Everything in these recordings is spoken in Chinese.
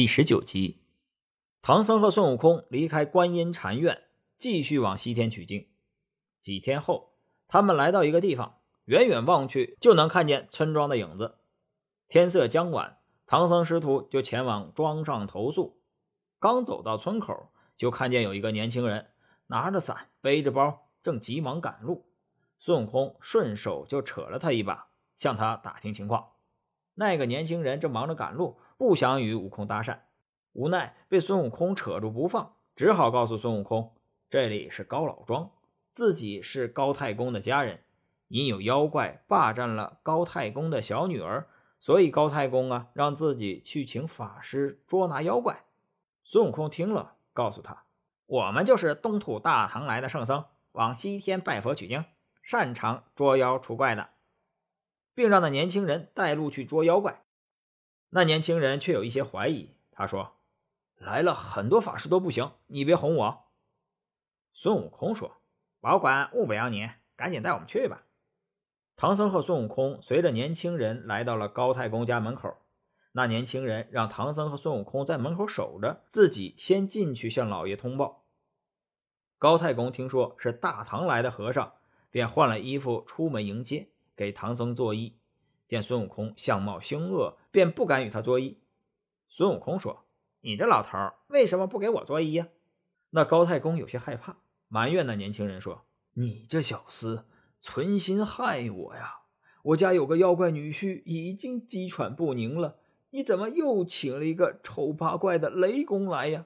第十九集，唐僧和孙悟空离开观音禅院，继续往西天取经。几天后，他们来到一个地方，远远望去就能看见村庄的影子。天色将晚，唐僧师徒就前往庄上投宿。刚走到村口，就看见有一个年轻人拿着伞，背着包，正急忙赶路。孙悟空顺手就扯了他一把，向他打听情况。那个年轻人正忙着赶路。不想与悟空搭讪，无奈被孙悟空扯住不放，只好告诉孙悟空：“这里是高老庄，自己是高太公的家人，因有妖怪霸占了高太公的小女儿，所以高太公啊让自己去请法师捉拿妖怪。”孙悟空听了，告诉他：“我们就是东土大唐来的圣僧，往西天拜佛取经，擅长捉妖除怪的，并让那年轻人带路去捉妖怪。”那年轻人却有一些怀疑，他说：“来了很多法师都不行，你别哄我。”孙悟空说：“保管误不了你，赶紧带我们去吧。”唐僧和孙悟空随着年轻人来到了高太公家门口。那年轻人让唐僧和孙悟空在门口守着，自己先进去向老爷通报。高太公听说是大唐来的和尚，便换了衣服出门迎接，给唐僧作揖。见孙悟空相貌凶恶，便不敢与他作揖。孙悟空说：“你这老头为什么不给我作揖呀？”那高太公有些害怕，埋怨那年轻人说：“你这小厮存心害我呀！我家有个妖怪女婿已经鸡喘不宁了，你怎么又请了一个丑八怪的雷公来呀？”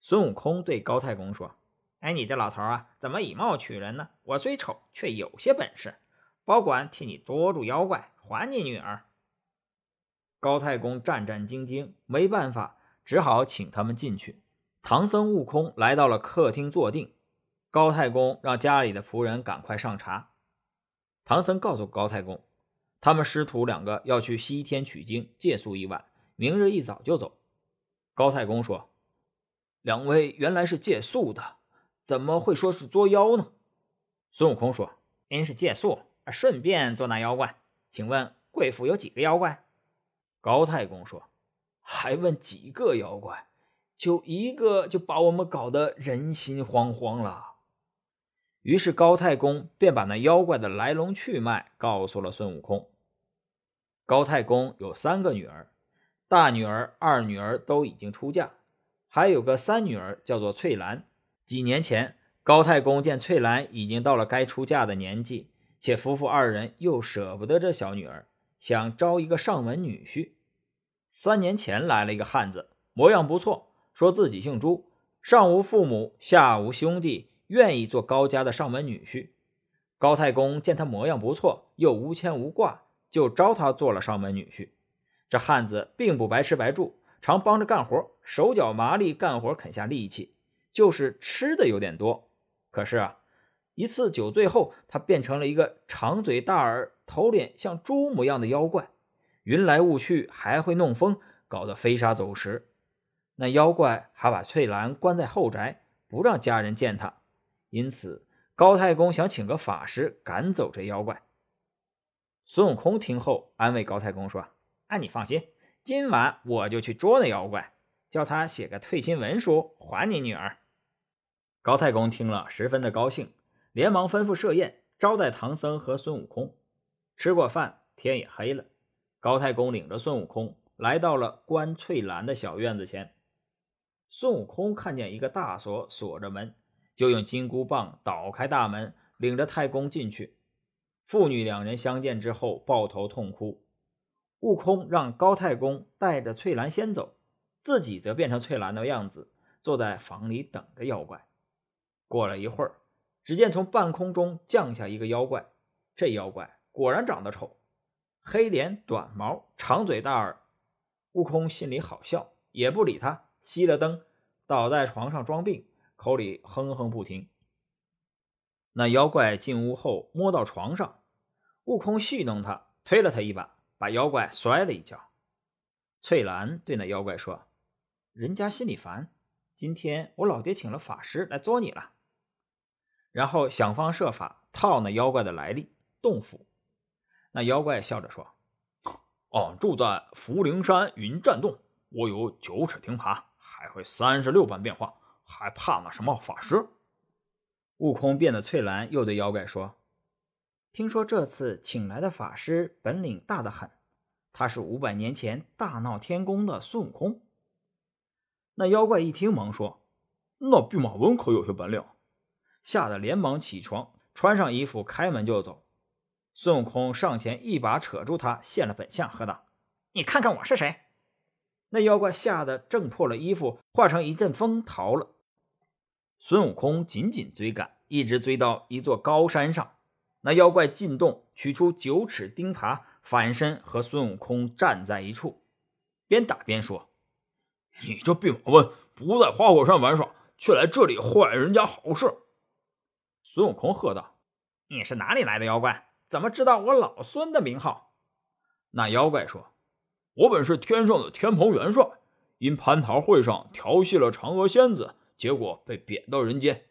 孙悟空对高太公说：“哎，你这老头啊，怎么以貌取人呢？我虽丑，却有些本事，保管替你捉住妖怪。”还你女儿！高太公战战兢兢，没办法，只好请他们进去。唐僧、悟空来到了客厅坐定。高太公让家里的仆人赶快上茶。唐僧告诉高太公，他们师徒两个要去西天取经，借宿一晚，明日一早就走。高太公说：“两位原来是借宿的，怎么会说是捉妖呢？”孙悟空说：“您是借宿，顺便捉拿妖怪。”请问贵府有几个妖怪？高太公说：“还问几个妖怪？就一个，就把我们搞得人心惶惶了。”于是高太公便把那妖怪的来龙去脉告诉了孙悟空。高太公有三个女儿，大女儿、二女儿都已经出嫁，还有个三女儿叫做翠兰。几年前，高太公见翠兰已经到了该出嫁的年纪。且夫妇二人又舍不得这小女儿，想招一个上门女婿。三年前来了一个汉子，模样不错，说自己姓朱，上无父母，下无兄弟，愿意做高家的上门女婿。高太公见他模样不错，又无牵无挂，就招他做了上门女婿。这汉子并不白吃白住，常帮着干活，手脚麻利，干活肯下力气，就是吃的有点多。可是啊。一次酒醉后，他变成了一个长嘴大耳、头脸像猪模样的妖怪，云来雾去，还会弄风，搞得飞沙走石。那妖怪还把翠兰关在后宅，不让家人见他。因此，高太公想请个法师赶走这妖怪。孙悟空听后安慰高太公说：“啊，你放心，今晚我就去捉那妖怪，叫他写个退亲文书还你女儿。”高太公听了，十分的高兴。连忙吩咐设宴招待唐僧和孙悟空。吃过饭，天也黑了。高太公领着孙悟空来到了关翠兰的小院子前。孙悟空看见一个大锁锁着门，就用金箍棒捣开大门，领着太公进去。父女两人相见之后，抱头痛哭。悟空让高太公带着翠兰先走，自己则变成翠兰的样子，坐在房里等着妖怪。过了一会儿。只见从半空中降下一个妖怪，这妖怪果然长得丑，黑脸、短毛、长嘴、大耳。悟空心里好笑，也不理他，熄了灯，倒在床上装病，口里哼哼不停。那妖怪进屋后摸到床上，悟空戏弄他，推了他一把，把妖怪摔了一跤。翠兰对那妖怪说：“人家心里烦，今天我老爹请了法师来捉你了。”然后想方设法套那妖怪的来历，洞府。那妖怪笑着说：“哦，住在福陵山云栈洞，我有九齿钉耙，还会三十六般变化，还怕那什么法师？悟空变得翠蓝，又对妖怪说：“听说这次请来的法师本领大得很，他是五百年前大闹天宫的孙悟空。”那妖怪一听，忙说：“那弼马温可有些本领。”吓得连忙起床，穿上衣服，开门就走。孙悟空上前一把扯住他，现了本相，喝道：“你看看我是谁？”那妖怪吓得挣破了衣服，化成一阵风逃了。孙悟空紧紧追赶，一直追到一座高山上。那妖怪进洞，取出九齿钉耙，反身和孙悟空站在一处，边打边说：“你这弼马温不在花果山玩耍，却来这里坏人家好事。”孙悟空喝道：“你是哪里来的妖怪？怎么知道我老孙的名号？”那妖怪说：“我本是天上的天蓬元帅，因蟠桃会上调戏了嫦娥仙子，结果被贬到人间。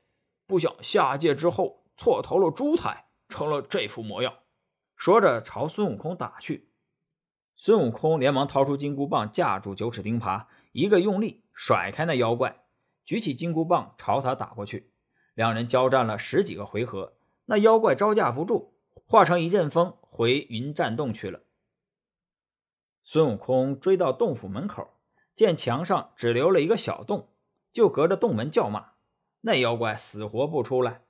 不想下界之后错投了猪胎，成了这副模样。”说着朝孙悟空打去。孙悟空连忙掏出金箍棒架住九齿钉耙，一个用力甩开那妖怪，举起金箍棒朝他打过去。两人交战了十几个回合，那妖怪招架不住，化成一阵风回云栈洞去了。孙悟空追到洞府门口，见墙上只留了一个小洞，就隔着洞门叫骂。那妖怪死活不出来，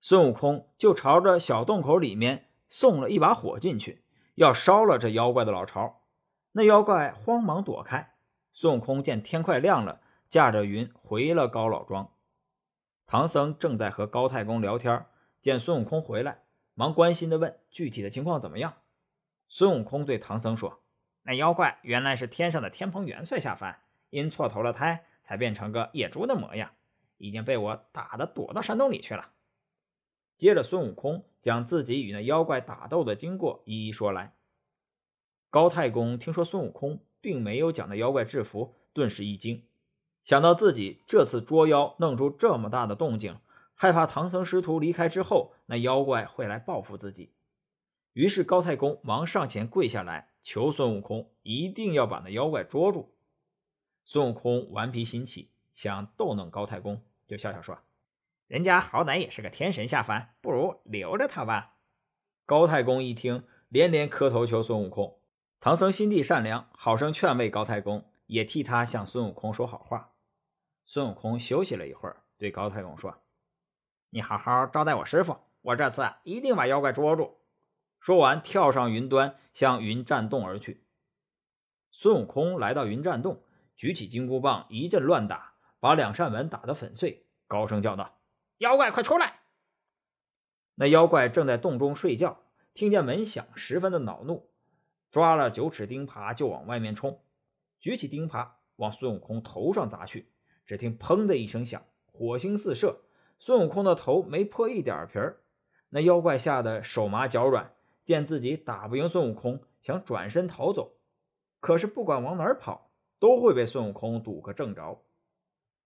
孙悟空就朝着小洞口里面送了一把火进去，要烧了这妖怪的老巢。那妖怪慌忙躲开。孙悟空见天快亮了，驾着云回了高老庄。唐僧正在和高太公聊天，见孙悟空回来，忙关心地问：“具体的情况怎么样？”孙悟空对唐僧说：“那妖怪原来是天上的天蓬元帅下凡，因错投了胎，才变成个野猪的模样，已经被我打得躲到山洞里去了。”接着，孙悟空将自己与那妖怪打斗的经过一一说来。高太公听说孙悟空并没有将那妖怪制服，顿时一惊。想到自己这次捉妖弄出这么大的动静，害怕唐僧师徒离开之后，那妖怪会来报复自己。于是高太公忙上前跪下来求孙悟空一定要把那妖怪捉住。孙悟空顽皮心起，想逗弄高太公，就笑笑说：“人家好歹也是个天神下凡，不如留着他吧。”高太公一听，连连磕头求孙悟空。唐僧心地善良，好生劝慰高太公，也替他向孙悟空说好话。孙悟空休息了一会儿，对高太公说：“你好好招待我师傅，我这次一定把妖怪捉住。”说完，跳上云端，向云栈洞而去。孙悟空来到云栈洞，举起金箍棒，一阵乱打，把两扇门打得粉碎，高声叫道：“妖怪，快出来！”那妖怪正在洞中睡觉，听见门响，十分的恼怒，抓了九齿钉耙就往外面冲，举起钉耙往孙悟空头上砸去。只听“砰”的一声响，火星四射，孙悟空的头没破一点皮儿。那妖怪吓得手麻脚软，见自己打不赢孙悟空，想转身逃走，可是不管往哪儿跑，都会被孙悟空堵个正着。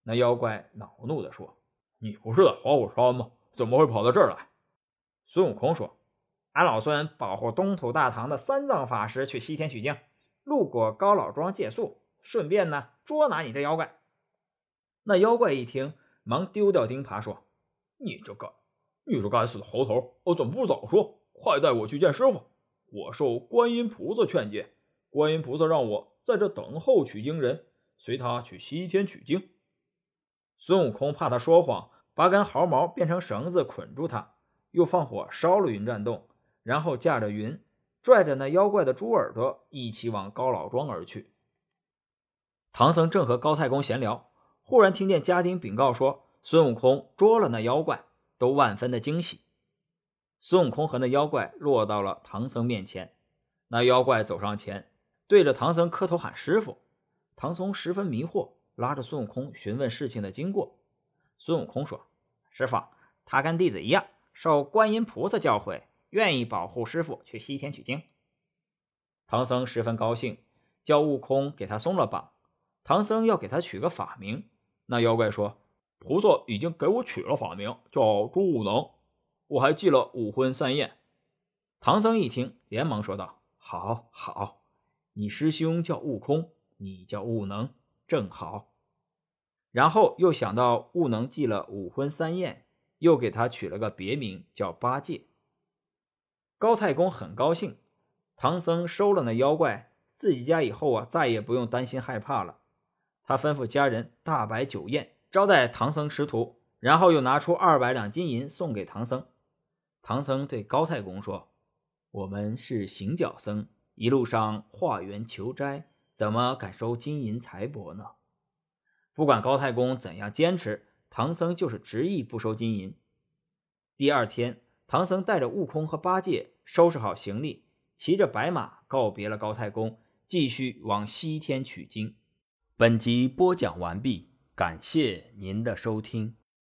那妖怪恼怒地说：“你不是在花果山吗？怎么会跑到这儿来？”孙悟空说：“俺老孙保护东土大唐的三藏法师去西天取经，路过高老庄借宿，顺便呢捉拿你这妖怪。”那妖怪一听，忙丢掉钉耙，说：“你这个，你这该死的猴头，我怎么不早说？快带我去见师傅！我受观音菩萨劝诫，观音菩萨让我在这等候取经人，随他去西天取经。”孙悟空怕他说谎，拔根毫毛变成绳子捆住他，又放火烧了云栈洞，然后驾着云，拽着那妖怪的猪耳朵，一起往高老庄而去。唐僧正和高太公闲聊。忽然听见家丁禀告说，孙悟空捉了那妖怪，都万分的惊喜。孙悟空和那妖怪落到了唐僧面前，那妖怪走上前，对着唐僧磕头喊师傅。唐僧十分迷惑，拉着孙悟空询问事情的经过。孙悟空说：“师傅，他跟弟子一样，受观音菩萨教诲，愿意保护师傅去西天取经。”唐僧十分高兴，叫悟空给他松了绑。唐僧要给他取个法名。那妖怪说：“菩萨已经给我取了法名，叫朱悟能，我还记了五荤三宴。”唐僧一听，连忙说道：“好，好，你师兄叫悟空，你叫悟能，正好。然后又想到悟能记了五荤三宴，又给他取了个别名叫八戒。高太公很高兴，唐僧收了那妖怪，自己家以后啊再也不用担心害怕了。他吩咐家人大摆酒宴，招待唐僧师徒，然后又拿出二百两金银送给唐僧。唐僧对高太公说：“我们是行脚僧，一路上化缘求斋，怎么敢收金银财帛呢？”不管高太公怎样坚持，唐僧就是执意不收金银。第二天，唐僧带着悟空和八戒收拾好行李，骑着白马告别了高太公，继续往西天取经。本集播讲完毕，感谢您的收听。